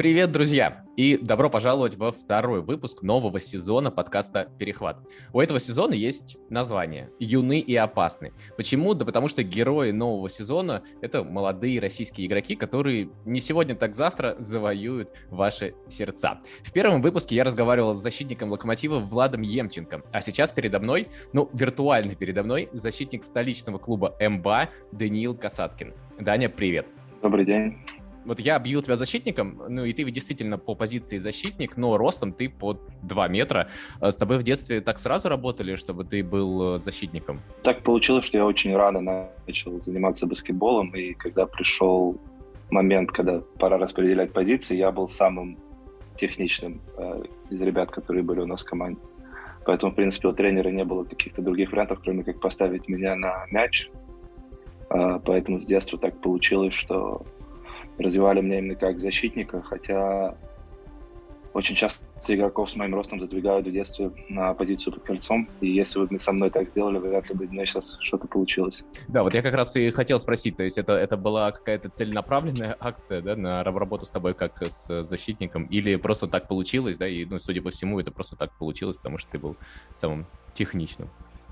Привет, друзья! И добро пожаловать во второй выпуск нового сезона подкаста «Перехват». У этого сезона есть название «Юны и опасны». Почему? Да потому что герои нового сезона — это молодые российские игроки, которые не сегодня, так завтра завоюют ваши сердца. В первом выпуске я разговаривал с защитником «Локомотива» Владом Емченко, а сейчас передо мной, ну, виртуально передо мной, защитник столичного клуба МБА Даниил Касаткин. Даня, привет! Добрый день вот я объявил тебя защитником, ну и ты действительно по позиции защитник, но ростом ты под 2 метра. А с тобой в детстве так сразу работали, чтобы ты был э, защитником? Так получилось, что я очень рано начал заниматься баскетболом, и когда пришел момент, когда пора распределять позиции, я был самым техничным э, из ребят, которые были у нас в команде. Поэтому, в принципе, у тренера не было каких-то других вариантов, кроме как поставить меня на мяч. Э, поэтому с детства так получилось, что развивали меня именно как защитника, хотя очень часто игроков с моим ростом задвигают в детстве на позицию под кольцом, и если бы со мной так сделали, вряд ли бы у меня сейчас что-то получилось. Да, вот я как раз и хотел спросить, то есть это, это была какая-то целенаправленная акция, да, на работу с тобой как с защитником, или просто так получилось, да, и, ну, судя по всему, это просто так получилось, потому что ты был самым техничным?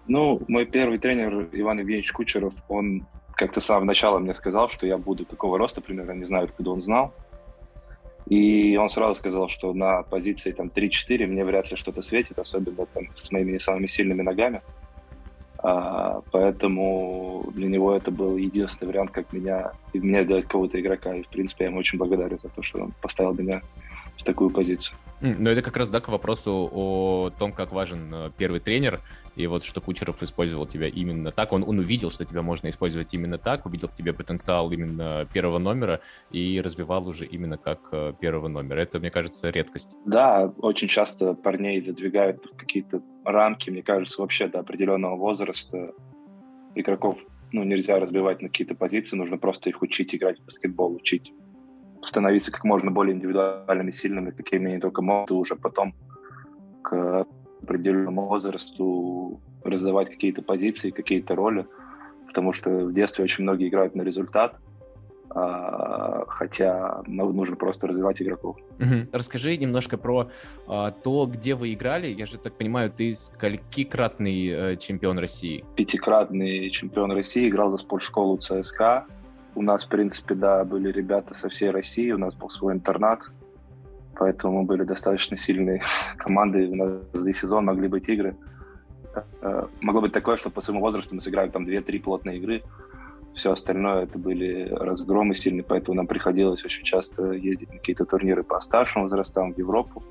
Ну, мой первый тренер Иван Евгеньевич Кучеров, он как-то с самого начала мне сказал, что я буду такого роста примерно, не знаю, откуда он знал. И он сразу сказал, что на позиции там 3-4 мне вряд ли что-то светит, особенно там с моими самыми сильными ногами. А, поэтому для него это был единственный вариант, как меня, меня сделать кого-то игрока. И, в принципе, я ему очень благодарен за то, что он поставил меня в такую позицию. Ну, это как раз, да, к вопросу о том, как важен э, первый тренер, и вот что Кучеров использовал тебя именно так, он, он увидел, что тебя можно использовать именно так, увидел в тебе потенциал именно первого номера и развивал уже именно как э, первого номера. Это, мне кажется, редкость. Да, очень часто парней задвигают какие-то рамки, мне кажется, вообще до определенного возраста игроков ну, нельзя разбивать на какие-то позиции, нужно просто их учить играть в баскетбол, учить становиться как можно более индивидуальными, сильными, какими они только могут, и уже потом к определенному возрасту раздавать какие-то позиции, какие-то роли, потому что в детстве очень многие играют на результат, а, хотя нужно просто развивать игроков. Угу. Расскажи немножко про а, то, где вы играли. Я же так понимаю, ты сколькикратный э, чемпион России? Пятикратный чемпион России, играл за спортшколу ЦСКА. У нас, в принципе, да, были ребята со всей России, у нас был свой интернат, поэтому мы были достаточно сильной командой. У нас за сезон могли быть игры. Э, могло быть такое, что по своему возрасту мы сыграли там 2-3 плотные игры. Все остальное это были разгромы сильные, поэтому нам приходилось очень часто ездить на какие-то турниры по старшим возрастам в Европу.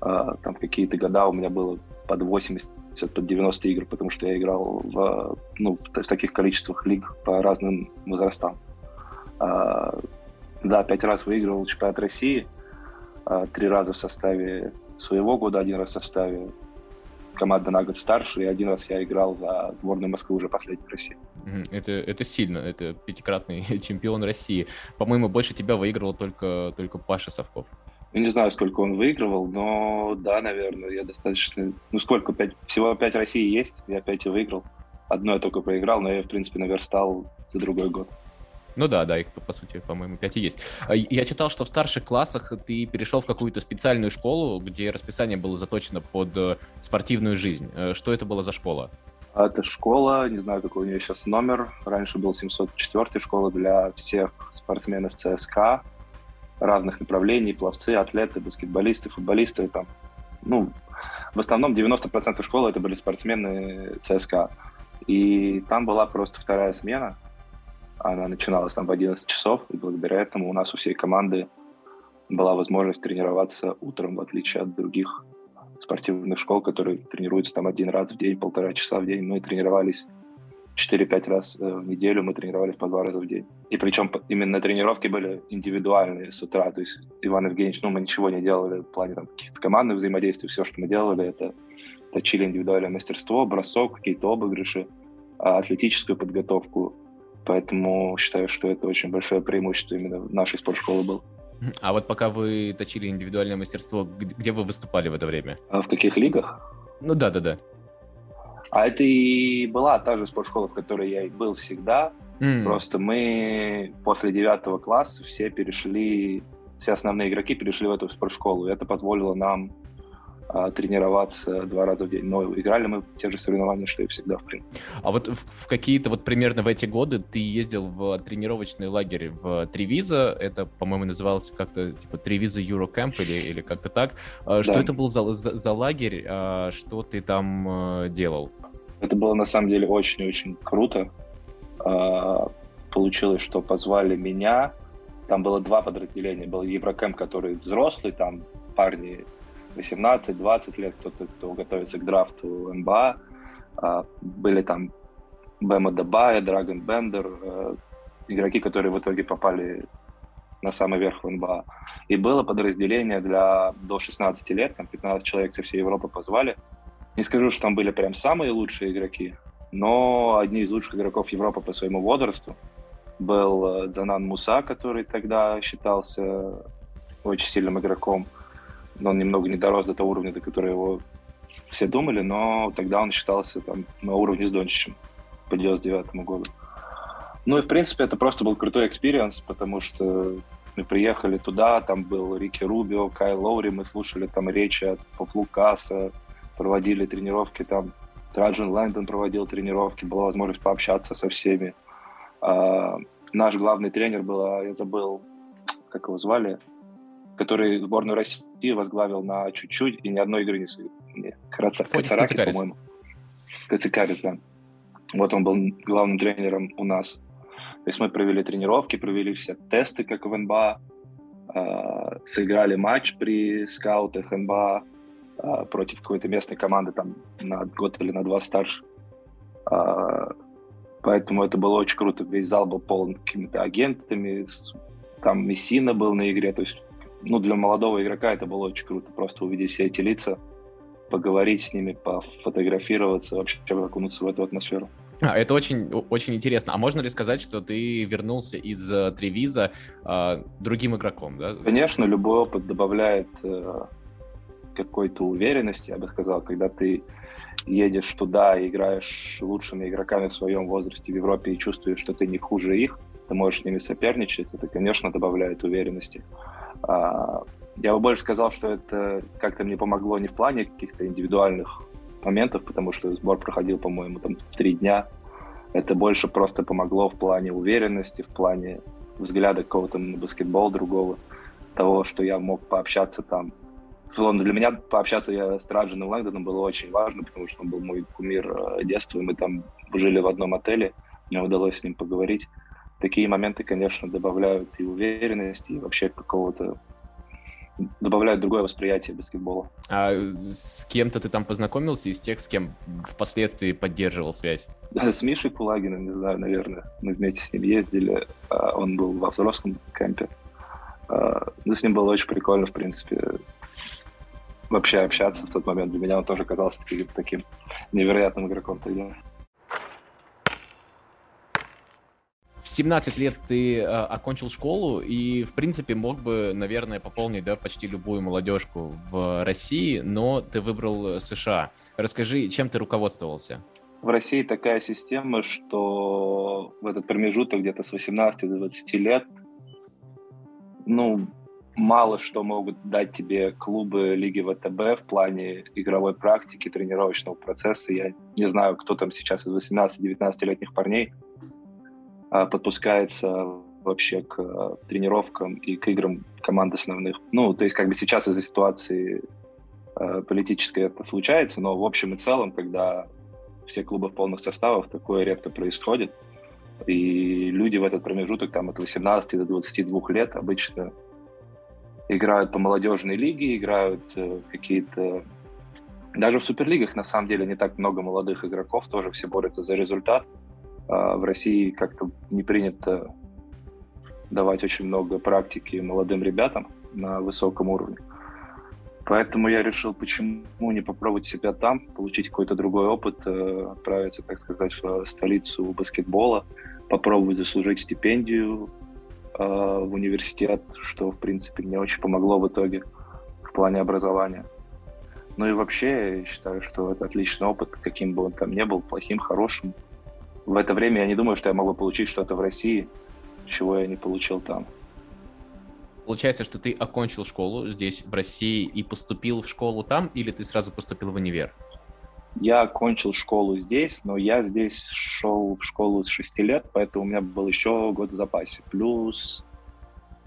Э, там какие-то года у меня было под 80, под 90 игр, потому что я играл в, ну, в таких количествах лиг по разным возрастам. Э, да, пять раз выигрывал чемпионат России – а, три раза в составе своего года, один раз в составе команды на год старше, и один раз я играл за сборную Москвы уже последний в России. Это, это сильно, это пятикратный чемпион России. По-моему, больше тебя выигрывал только, только Паша Совков. Я не знаю, сколько он выигрывал, но да, наверное, я достаточно... Ну сколько, пять... всего пять России есть, я пять и выиграл. Одно я только проиграл, но я, в принципе, наверстал за другой год. Ну да, да, их по сути, по-моему, 5 и есть. А, я читал, что в старших классах ты перешел в какую-то специальную школу, где расписание было заточено под э, спортивную жизнь. Э, что это была за школа? Это школа, не знаю, какой у нее сейчас номер. Раньше был 704 школа для всех спортсменов ЦСКА разных направлений, пловцы, атлеты, баскетболисты, футболисты. Там, ну, в основном 90% школы это были спортсмены ЦСКА. И там была просто вторая смена – она начиналась там в 11 часов, и благодаря этому у нас у всей команды была возможность тренироваться утром, в отличие от других спортивных школ, которые тренируются там один раз в день, полтора часа в день. Мы тренировались 4-5 раз э, в неделю, мы тренировались по два раза в день. И причем именно тренировки были индивидуальные с утра. То есть Иван Евгеньевич, ну, мы ничего не делали в плане там, каких-то командных взаимодействий. Все, что мы делали, это точили индивидуальное мастерство, бросок, какие-то обыгрыши, а, атлетическую подготовку, Поэтому считаю, что это очень большое преимущество именно нашей спортшколы было. А вот пока вы точили индивидуальное мастерство, где вы выступали в это время? А в каких лигах? Ну да, да, да. А это и была та же спортшкола, в которой я и был всегда. Mm. Просто мы после девятого класса все перешли все основные игроки перешли в эту спортшколу. И это позволило нам а, тренироваться два раза в день. Но играли мы в те же соревнования, что и всегда, в принципе. А вот в, в какие-то вот примерно в эти годы ты ездил в тренировочный лагерь в Тревиза, это, по-моему, называлось как-то типа Тревиза Eurocamp или, или как-то так. А, что да. это был за, за, за лагерь? А, что ты там делал? Это было на самом деле очень-очень круто. Получилось, что позвали меня. Там было два подразделения. Был Еврокэмп, который взрослый, там парни 18-20 лет, кто-то, кто готовится к драфту НБА. А, были там Бэма Дабая, Драгон Бендер, э, игроки, которые в итоге попали на самый верх в НБА. И было подразделение для до 16 лет, там 15 человек со всей Европы позвали. Не скажу, что там были прям самые лучшие игроки, но одни из лучших игроков Европы по своему возрасту был э, Занан Муса, который тогда считался очень сильным игроком но он немного не дорос до того уровня, до которого его все думали, но тогда он считался там на уровне с Дончичем по 99 году. Ну и, в принципе, это просто был крутой experience, потому что мы приехали туда, там был Рики Рубио, Кайл Лоури, мы слушали там речи от Пофлукаса, проводили тренировки там, Трэджан Лэнгдон проводил тренировки, была возможность пообщаться со всеми. А, наш главный тренер был, а, я забыл, как его звали, который сборную России возглавил на чуть-чуть и ни одной игры не сыграл. Кацаракис, по-моему. Кацикарис, да. Вот он был главным тренером у нас. То есть мы провели тренировки, провели все тесты, как в НБА, э, сыграли матч при скаутах НБА э, против какой-то местной команды там на год или на два старше. Э, поэтому это было очень круто. Весь зал был полон какими-то агентами, там Мессина был на игре, то есть ну, для молодого игрока это было очень круто, просто увидеть все эти лица, поговорить с ними, пофотографироваться, вообще окунуться в эту атмосферу. А, это очень, очень интересно. А можно ли сказать, что ты вернулся из э, Тревиза э, другим игроком, да? Конечно, любой опыт добавляет э, какой-то уверенности, я бы сказал, когда ты едешь туда и играешь лучшими игроками в своем возрасте в Европе и чувствуешь, что ты не хуже их, ты можешь с ними соперничать, это, конечно, добавляет уверенности. А, я бы больше сказал, что это как-то мне помогло не в плане каких-то индивидуальных моментов, потому что сбор проходил, по-моему, там три дня. Это больше просто помогло в плане уверенности, в плане взгляда какого-то на баскетбол другого, того, что я мог пообщаться там. Словно для меня пообщаться я с Траджином Лэнгдоном было очень важно, потому что он был мой кумир э, детства, и мы там жили в одном отеле, мне удалось с ним поговорить такие моменты, конечно, добавляют и уверенности, и вообще какого-то добавляют другое восприятие баскетбола. А с кем-то ты там познакомился из тех, с кем впоследствии поддерживал связь? Да, с Мишей Кулагиным, не знаю, наверное. Мы вместе с ним ездили. А, он был во взрослом кемпе. А, ну, с ним было очень прикольно, в принципе, вообще общаться в тот момент. Для меня он тоже казался таким, таким невероятным игроком тогда. 17 лет ты э, окончил школу и, в принципе, мог бы, наверное, пополнить да, почти любую молодежку в России, но ты выбрал э, США. Расскажи, чем ты руководствовался? В России такая система, что в этот промежуток где-то с 18 до 20 лет, ну, мало что могут дать тебе клубы Лиги ВТБ в плане игровой практики, тренировочного процесса. Я не знаю, кто там сейчас из 18-19-летних парней а, подпускается вообще к а, тренировкам и к играм команд основных. Ну, то есть как бы сейчас из-за ситуации э, политической это случается, но в общем и целом, когда все клубы в полных составах, такое редко происходит. И люди в этот промежуток там от 18 до 22 лет обычно играют по молодежной лиге, играют э, какие-то... Даже в суперлигах на самом деле не так много молодых игроков, тоже все борются за результат. А, в России как-то не принято давать очень много практики молодым ребятам на высоком уровне. Поэтому я решил, почему не попробовать себя там, получить какой-то другой опыт, э, отправиться, так сказать, в столицу баскетбола, попробовать заслужить стипендию э, в университет, что, в принципе, мне очень помогло в итоге в плане образования. Ну и вообще, я считаю, что это отличный опыт, каким бы он там ни был, плохим, хорошим в это время я не думаю, что я могу получить что-то в России, чего я не получил там. Получается, что ты окончил школу здесь, в России, и поступил в школу там, или ты сразу поступил в универ? Я окончил школу здесь, но я здесь шел в школу с 6 лет, поэтому у меня был еще год в запасе. Плюс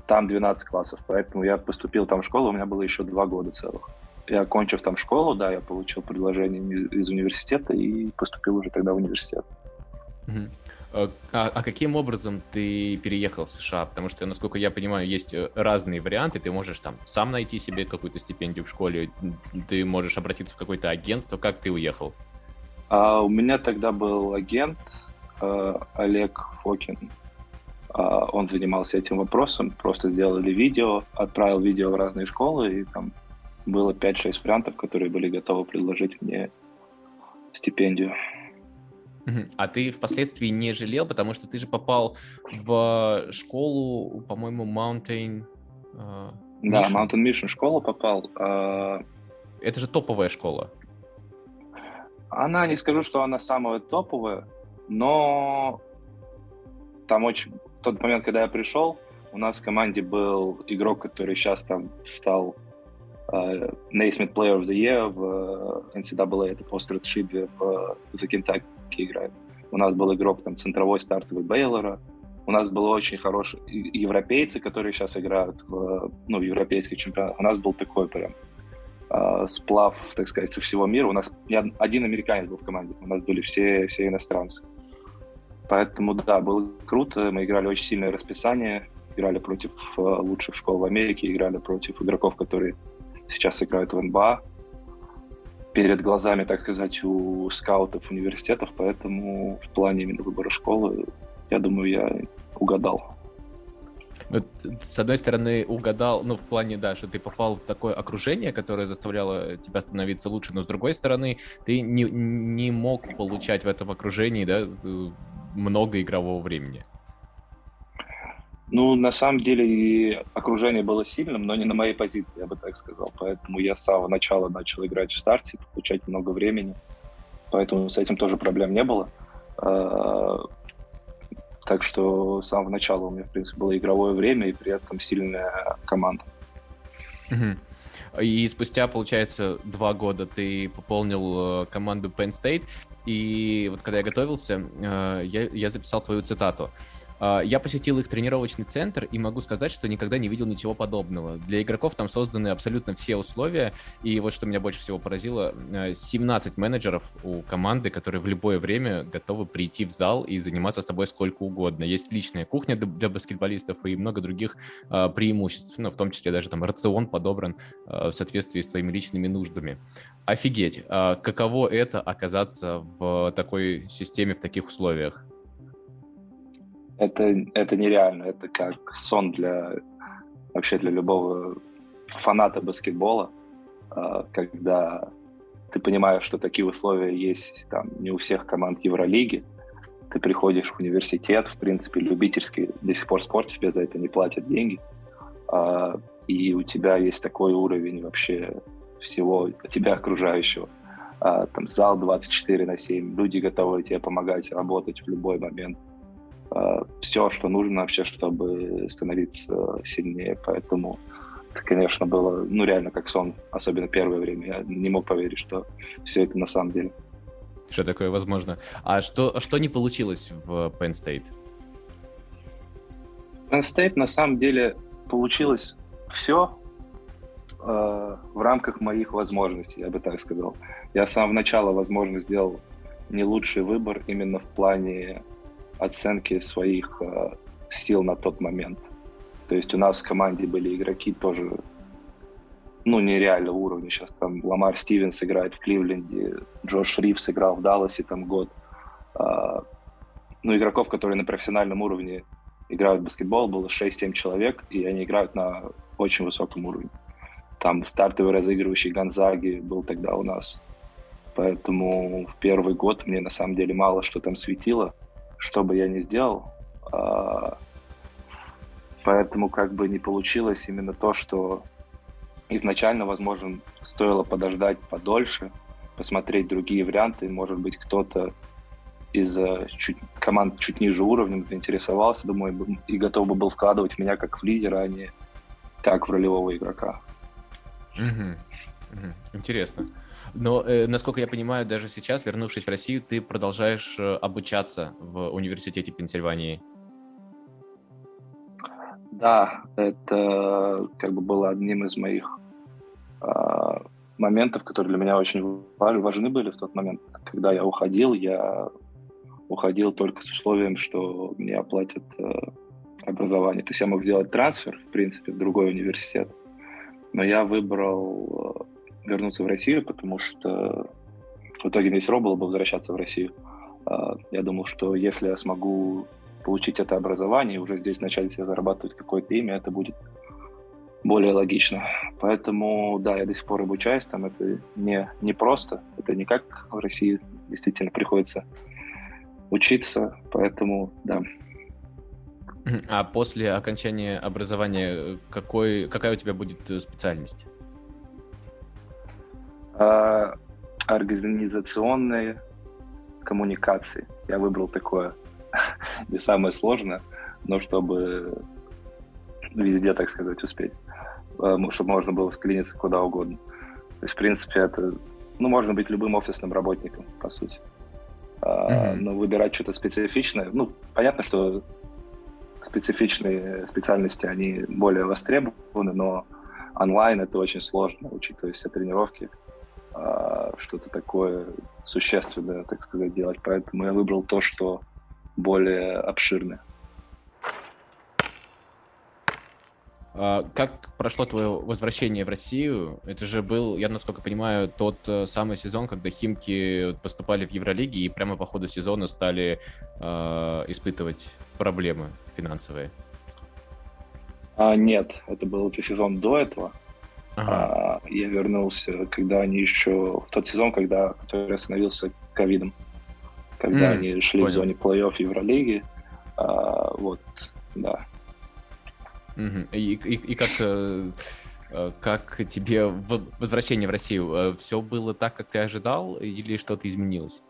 там 12 классов, поэтому я поступил там в школу, у меня было еще два года целых. Я окончив там школу, да, я получил предложение из университета и поступил уже тогда в университет. Угу. А, а каким образом ты переехал в США? Потому что, насколько я понимаю, есть э, разные варианты. Ты можешь там сам найти себе какую-то стипендию в школе, ты можешь обратиться в какое-то агентство. Как ты уехал? А, у меня тогда был агент э, Олег Фокин. А, он занимался этим вопросом. Просто сделали видео, отправил видео в разные школы, и там было 5-6 вариантов, которые были готовы предложить мне стипендию. А ты впоследствии не жалел, потому что ты же попал в школу, по-моему, Mountain... Uh, да, Mountain Mission школа попал. Uh... Это же топовая школа. Она, не скажу, что она самая топовая, но там очень... В тот момент, когда я пришел, у нас в команде был игрок, который сейчас там стал uh, Naismith Player of the Year в NCAA, это по стратшибе в, в Kentucky играет. У нас был игрок там центровой стартовый Бейлора. У нас было очень хорошие европейцы, которые сейчас играют в, ну, в европейских чемпионатах. У нас был такой прям э, сплав, так сказать, со всего мира. У нас я, один американец был в команде, у нас были все, все иностранцы. Поэтому, да, было круто. Мы играли очень сильное расписание, играли против э, лучших школ в Америке, играли против игроков, которые сейчас играют в НБА перед глазами, так сказать, у скаутов университетов, поэтому в плане именно выбора школы, я думаю, я угадал. Ну, с одной стороны, угадал, ну, в плане, да, что ты попал в такое окружение, которое заставляло тебя становиться лучше, но с другой стороны, ты не, не мог получать в этом окружении, да, э, много игрового времени. Ну, на самом деле, и окружение было сильным, но не на моей позиции, я бы так сказал. Поэтому я с самого начала начал играть в старте, получать много времени. Поэтому с этим тоже проблем не было. А, так что с самого начала у меня, в принципе, было игровое время и при этом сильная команда. И спустя, получается, два года ты пополнил э, команду Penn State. И вот когда я готовился, э, я, я записал твою цитату. А, я посетил их тренировочный центр и могу сказать, что никогда не видел ничего подобного. Для игроков там созданы абсолютно все условия. И вот что меня больше всего поразило, 17 э, менеджеров у команды, которые в любое время готовы прийти в зал и заниматься с тобой сколько угодно. Есть личная кухня для баскетболистов и много других а, преимуществ, ну, в том числе даже там рацион подобран а, в соответствии с твоими личными нуждами. Офигеть, каково это оказаться в такой системе, в таких условиях? Это, это нереально. Это как сон для вообще для любого фаната баскетбола, а, когда ты понимаешь, что такие условия есть там не у всех команд Евролиги. Ты приходишь в университет, в принципе, любительский, до сих пор спорт тебе за это не платят деньги. А, и у тебя есть такой уровень вообще всего тебя окружающего. А, там зал 24 на 7, люди готовы тебе помогать работать в любой момент. Все, что нужно вообще, чтобы становиться сильнее. Поэтому это, конечно, было, ну, реально как сон, особенно первое время. Я не мог поверить, что все это на самом деле. Что такое возможно. А что, что не получилось в Penn State? Penn State на самом деле получилось все э, в рамках моих возможностей, я бы так сказал. Я с самого начала, возможно, сделал не лучший выбор именно в плане оценки своих э, сил на тот момент. То есть у нас в команде были игроки тоже, ну, нереального уровня. Сейчас там Ламар Стивенс играет в Кливленде, Джош Ривс играл в Далласе там год. А, ну, игроков, которые на профессиональном уровне играют в баскетбол, было 6-7 человек, и они играют на очень высоком уровне. Там стартовый разыгрывающий Гонзаги был тогда у нас. Поэтому в первый год мне на самом деле мало что там светило что бы я ни сделал. А, поэтому как бы не получилось именно то, что изначально, возможно, стоило подождать подольше, посмотреть другие варианты. Может быть, кто-то из э, чуть, команд чуть ниже уровня заинтересовался, думаю, и готов бы был вкладывать в меня как в лидера, а не как в ролевого игрока. Угу. Угу. Интересно. Но, э, насколько я понимаю, даже сейчас, вернувшись в Россию, ты продолжаешь э, обучаться в университете Пенсильвании. Да, это как бы было одним из моих э, моментов, которые для меня очень важны были в тот момент. Когда я уходил, я уходил только с условием, что мне оплатят э, образование. То есть я мог сделать трансфер, в принципе, в другой университет, но я выбрал э, вернуться в Россию, потому что в итоге мне все было бы возвращаться в Россию. Э, я думал, что если я смогу получить это образование и уже здесь начать себе зарабатывать какое-то имя, это будет более логично. Поэтому, да, я до сих пор обучаюсь, там это не, не просто, это не как в России действительно приходится учиться, поэтому, да. А после окончания образования какой, какая у тебя будет э, специальность? А, организационные коммуникации. Я выбрал такое. Не самое сложное, но чтобы везде, так сказать, успеть. Э, чтобы можно было вклиниться куда угодно. То есть, в принципе, это, ну, можно быть любым офисным работником, по сути. Mm-hmm. Но выбирать что-то специфичное, ну, понятно, что специфичные специальности, они более востребованы, но онлайн это очень сложно, учитывая все тренировки, а, что-то такое существенное, так сказать, делать. Поэтому я выбрал то, что более обширное. А, как прошло твое возвращение в Россию? Это же был, я насколько понимаю, тот э, самый сезон, когда Химки выступали в Евролиге и прямо по ходу сезона стали э, испытывать проблемы финансовые. А, нет, это был сезон до этого. Ага. А, я вернулся, когда они еще в тот сезон, когда который остановился ковидом, когда mm, они шли понял. в зоне плей-офф Евролиги. А, вот, да. И, и, и как, э, э, как тебе возвращение в Россию? Э, Все было так, как ты ожидал, или что-то изменилось?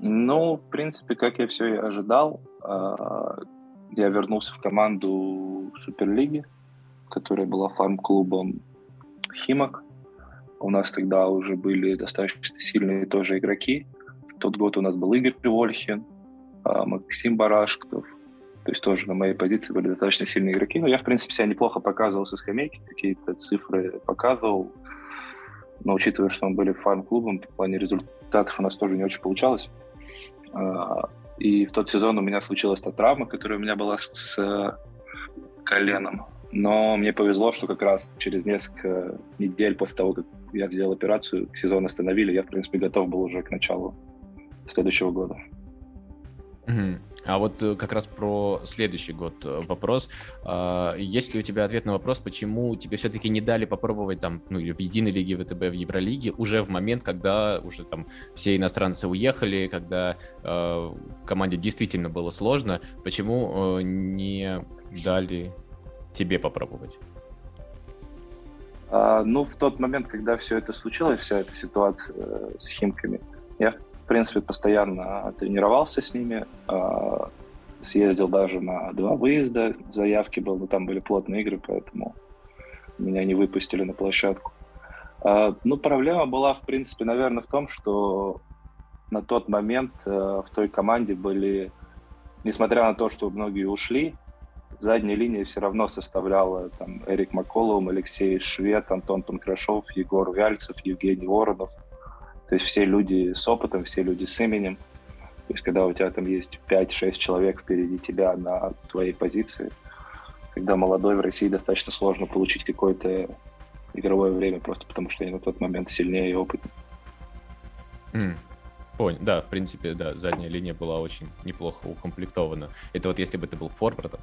Ну, в принципе, как я все и ожидал. А, я вернулся в команду Суперлиги, которая была фарм-клубом Химок. У нас тогда уже были достаточно сильные тоже игроки. В тот год у нас был Игорь Вольхин, а, Максим Барашков, то есть тоже на моей позиции были достаточно сильные игроки. Но я, в принципе, себя неплохо показывал со скамейки, какие-то цифры показывал. Но учитывая, что мы были фарм-клубом, в плане результатов у нас тоже не очень получалось. А, и в тот сезон у меня случилась та травма, которая у меня была с коленом. Но мне повезло, что как раз через несколько недель после того, как я сделал операцию, сезон остановили, я, в принципе, готов был уже к началу следующего года. Угу. А вот э, как раз про следующий год э, вопрос. А, есть ли у тебя ответ на вопрос, почему тебе все-таки не дали попробовать там, ну, в единой лиге ВТБ, в Евролиге, уже в момент, когда уже там все иностранцы уехали, когда э, команде действительно было сложно, почему не дали тебе попробовать? А, ну, в тот момент, когда все это случилось, вся эта ситуация э, с Химками, я в принципе, постоянно тренировался с ними, а, съездил даже на два выезда, заявки был, но там были плотные игры, поэтому меня не выпустили на площадку. А, ну, проблема была, в принципе, наверное, в том, что на тот момент э, в той команде были, несмотря на то, что многие ушли, задняя линия все равно составляла там Эрик Маколовым, Алексей Швед, Антон Панкрашов, Егор Вяльцев, Евгений Воронов – то есть все люди с опытом, все люди с именем. То есть когда у тебя там есть 5-6 человек впереди тебя на твоей позиции, когда молодой в России достаточно сложно получить какое-то игровое время, просто потому что они на тот момент сильнее и опытнее. Mm. Понял, да, в принципе, да, задняя линия была очень неплохо укомплектована. Это вот если бы ты был форвардом,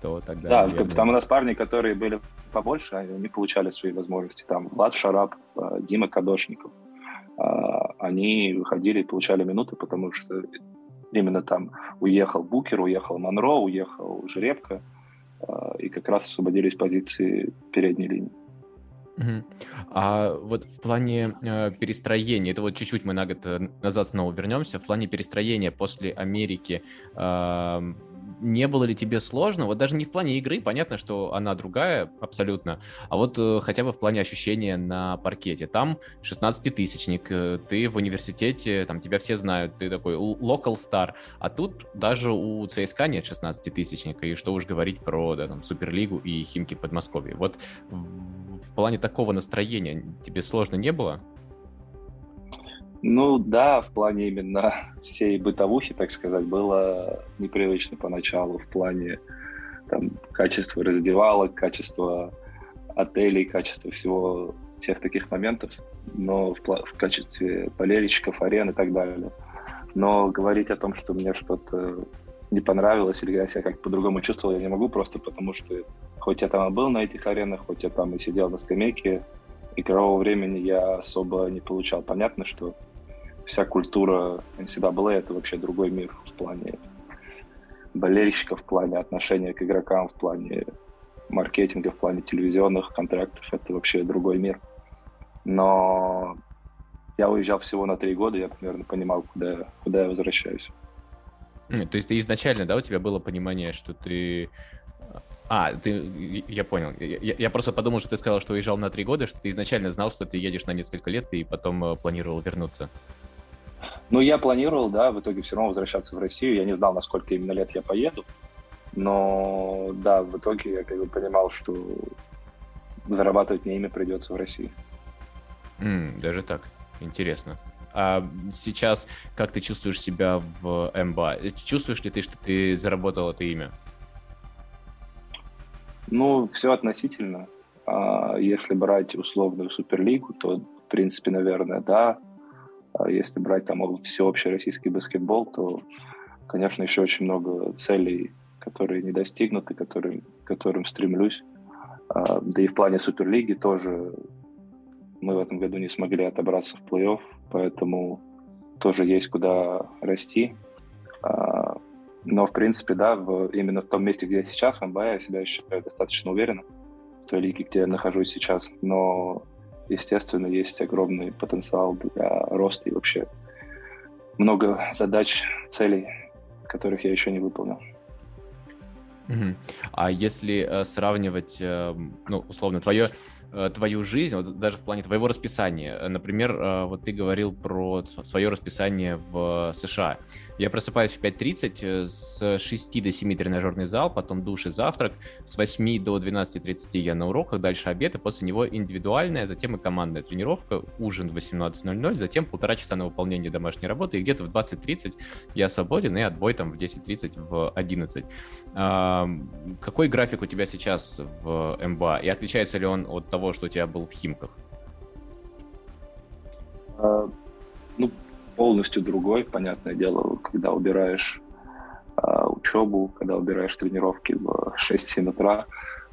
то тогда... Да, наверное... там у нас парни, которые были побольше, они получали свои возможности. Там Влад Шарап, э, Дима Кадошников, а, они выходили и получали минуты, потому что именно там уехал Букер, уехал Монро, уехал Жеребко, а, и как раз освободились позиции передней линии. А вот в плане э, перестроения, это вот чуть-чуть мы на год э, назад снова вернемся, в плане перестроения после Америки, э, не было ли тебе сложно, вот даже не в плане игры, понятно, что она другая абсолютно, а вот э, хотя бы в плане ощущения на паркете. Там 16-тысячник, э, ты в университете, там тебя все знают, ты такой local star, а тут даже у ЦСКА нет 16-тысячника, и что уж говорить про да, там, Суперлигу и Химки Подмосковья. Вот в, в плане такого настроения тебе сложно не было? Ну да, в плане именно всей бытовухи, так сказать, было непривычно поначалу в плане там, качества раздевалок, качества отелей, качества всего всех таких моментов, но в, в качестве болельщиков, арен и так далее. Но говорить о том, что мне что-то не понравилось или я себя как-то по-другому чувствовал, я не могу просто потому, что хоть я там и был на этих аренах, хоть я там и сидел на скамейке, игрового времени я особо не получал. Понятно, что вся культура NCAA — это вообще другой мир в плане болельщиков, в плане отношения к игрокам, в плане маркетинга, в плане телевизионных контрактов. Это вообще другой мир. Но я уезжал всего на три года, я примерно понимал, куда, куда я возвращаюсь. То есть ты изначально, да, у тебя было понимание, что ты... А, ты, я понял. Я, я просто подумал, что ты сказал, что уезжал на три года, что ты изначально знал, что ты едешь на несколько лет и потом э, планировал вернуться. Ну, я планировал, да, в итоге все равно возвращаться в Россию. Я не знал, на сколько именно лет я поеду. Но, да, в итоге я как бы понимал, что зарабатывать мне имя придется в России. Mm, даже так. Интересно. А сейчас как ты чувствуешь себя в МБА? Чувствуешь ли ты, что ты заработал это имя? Ну, все относительно. А если брать условную Суперлигу, то, в принципе, наверное, да. А если брать там всеобщий российский баскетбол, то, конечно, еще очень много целей, которые не достигнуты, которым, которым стремлюсь. А, да и в плане Суперлиги тоже мы в этом году не смогли отобраться в плей-офф, поэтому тоже есть куда расти. А, но, в принципе, да, в, именно в том месте, где я сейчас, в МБА, я себя ощущаю достаточно уверенно в той лиге, где я нахожусь сейчас. Но естественно, есть огромный потенциал для роста и вообще много задач, целей, которых я еще не выполнил. А если э, сравнивать, э, ну, условно, твое твою жизнь, вот даже в плане твоего расписания. Например, э, вот ты говорил про свое расписание в США. Я просыпаюсь в 5.30, э, с 6 до 7 тренажерный зал, потом душ и завтрак, с 8 до 12.30 я на уроках, дальше обед, и после него индивидуальная, затем и командная тренировка, ужин в 18.00, затем полтора часа на выполнение домашней работы, и где-то в 20.30 я свободен, и отбой там в 10.30, в 11. Какой график у тебя сейчас в МБА, и отличается ли он от того, того, что у тебя был в Химках? А, ну, полностью другой, понятное дело, когда убираешь а, учебу, когда убираешь тренировки в 6-7 утра,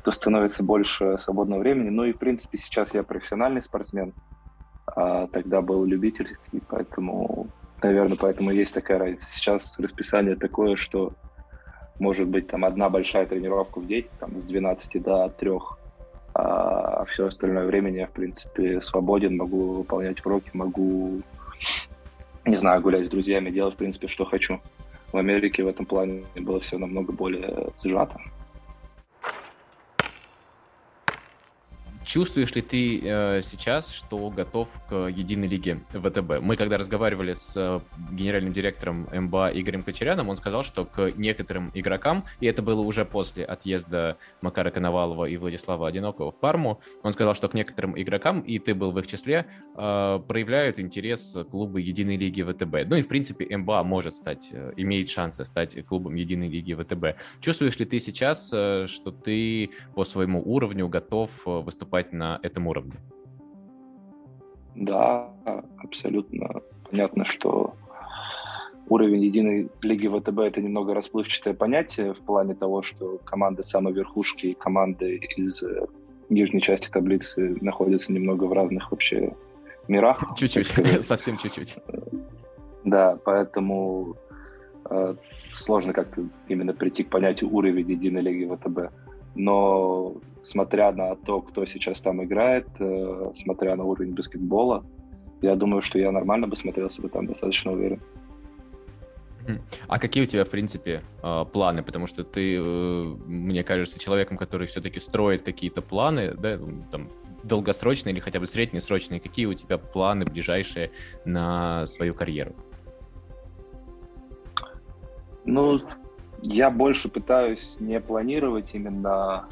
то становится больше свободного времени. Ну и, в принципе, сейчас я профессиональный спортсмен, а тогда был любительский, поэтому, наверное, поэтому есть такая разница. Сейчас расписание такое, что может быть там одна большая тренировка в день, там с 12 до 3 а все остальное время я, в принципе, свободен, могу выполнять уроки, могу, не знаю, гулять с друзьями, делать, в принципе, что хочу. В Америке в этом плане было все намного более сжато. Чувствуешь ли ты э, сейчас, что готов к единой лиге ВТБ? Мы когда разговаривали с э, генеральным директором МБА Игорем Кочеряном, он сказал, что к некоторым игрокам, и это было уже после отъезда Макара Коновалова и Владислава Одинокого в Парму, он сказал, что к некоторым игрокам, и ты был в их числе, э, проявляют интерес клубы единой лиги ВТБ. Ну и в принципе МБА может стать, э, имеет шансы стать клубом единой лиги ВТБ. Чувствуешь ли ты сейчас, э, что ты по своему уровню готов э, выступать выступать на этом уровне? Да, абсолютно понятно, что уровень единой лиги ВТБ это немного расплывчатое понятие в плане того, что команды самой верхушки и команды из э, нижней части таблицы находятся немного в разных вообще мирах. Чуть-чуть, совсем чуть-чуть. Да, поэтому э, сложно как-то именно прийти к понятию уровень единой лиги ВТБ но смотря на то, кто сейчас там играет, э, смотря на уровень баскетбола, я думаю, что я нормально бы смотрелся бы там достаточно уверен. А какие у тебя, в принципе, а, планы? Потому что ты, э, мне кажется, человеком, который все-таки строит какие-то планы, да, там, долгосрочные или хотя бы среднесрочные. Какие у тебя планы ближайшие на свою карьеру? Ну, я больше пытаюсь не планировать именно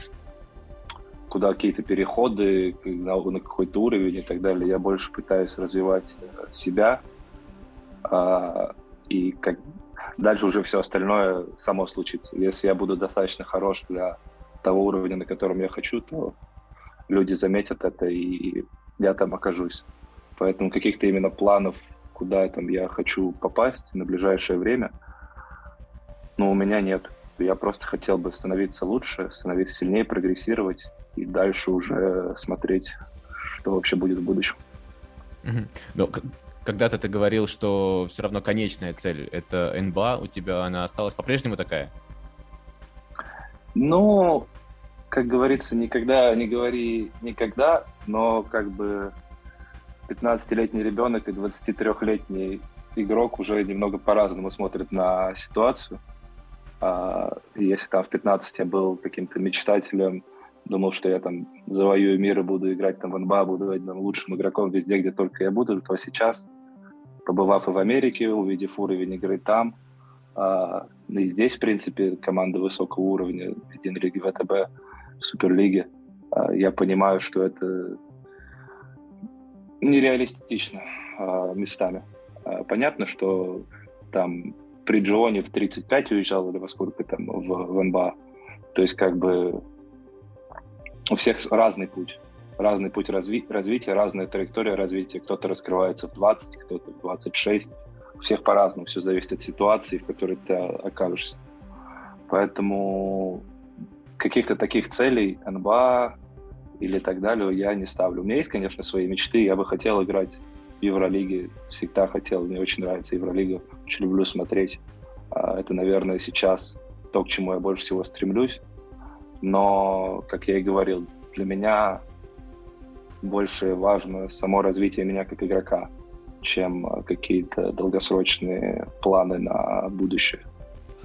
куда какие-то переходы на, на какой-то уровень и так далее. Я больше пытаюсь развивать э, себя, а, и как дальше уже все остальное само случится. Если я буду достаточно хорош для того уровня, на котором я хочу, то люди заметят это, и я там окажусь. Поэтому каких-то именно планов, куда там я хочу попасть на ближайшее время, ну, у меня нет. Я просто хотел бы становиться лучше, становиться сильнее, прогрессировать и дальше уже смотреть, что вообще будет в будущем. Но когда-то ты говорил, что все равно конечная цель — это НБА. У тебя она осталась по-прежнему такая? Ну, как говорится, никогда не говори никогда, но как бы 15-летний ребенок и 23-летний игрок уже немного по-разному смотрят на ситуацию. А, если там в 15 я был каким-то мечтателем, думал, что я там завоюю мир и буду играть там в НБА, буду там, лучшим игроком везде, где только я буду, то сейчас, побывав и в Америке, увидев уровень игры там, а, и здесь, в принципе, команда высокого уровня, в Единлиге ВТБ, в Суперлиге, а, я понимаю, что это нереалистично а, местами. А, понятно, что там при Джоне в 35 уезжал или во сколько там в, в НБА. То есть как бы у всех разный путь. Разный путь разви- развития, разная траектория развития. Кто-то раскрывается в 20, кто-то в 26. У всех по-разному. Все зависит от ситуации, в которой ты окажешься. Поэтому каких-то таких целей НБА или так далее я не ставлю. У меня есть, конечно, свои мечты. Я бы хотел играть в Евролиге. Всегда хотел. Мне очень нравится Евролига. Очень люблю смотреть. А, это, наверное, сейчас то, к чему я больше всего стремлюсь. Но, как я и говорил, для меня больше важно само развитие меня как игрока, чем а, какие-то долгосрочные планы на будущее.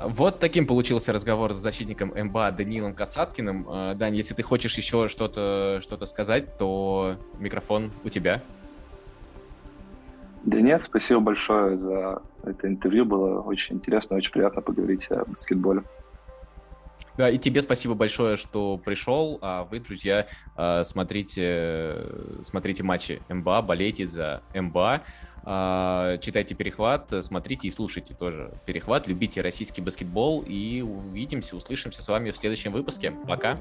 Вот таким получился разговор с защитником МБА Данилом Касаткиным. А, Дань, если ты хочешь еще что-то что сказать, то микрофон у тебя. Да нет, спасибо большое за это интервью. Было очень интересно, очень приятно поговорить о баскетболе. Да, и тебе спасибо большое, что пришел. А вы, друзья, а, смотрите, смотрите матчи МБА, болейте за МБА. А, читайте перехват, смотрите и слушайте тоже перехват, любите российский баскетбол и увидимся, услышимся с вами в следующем выпуске. Пока!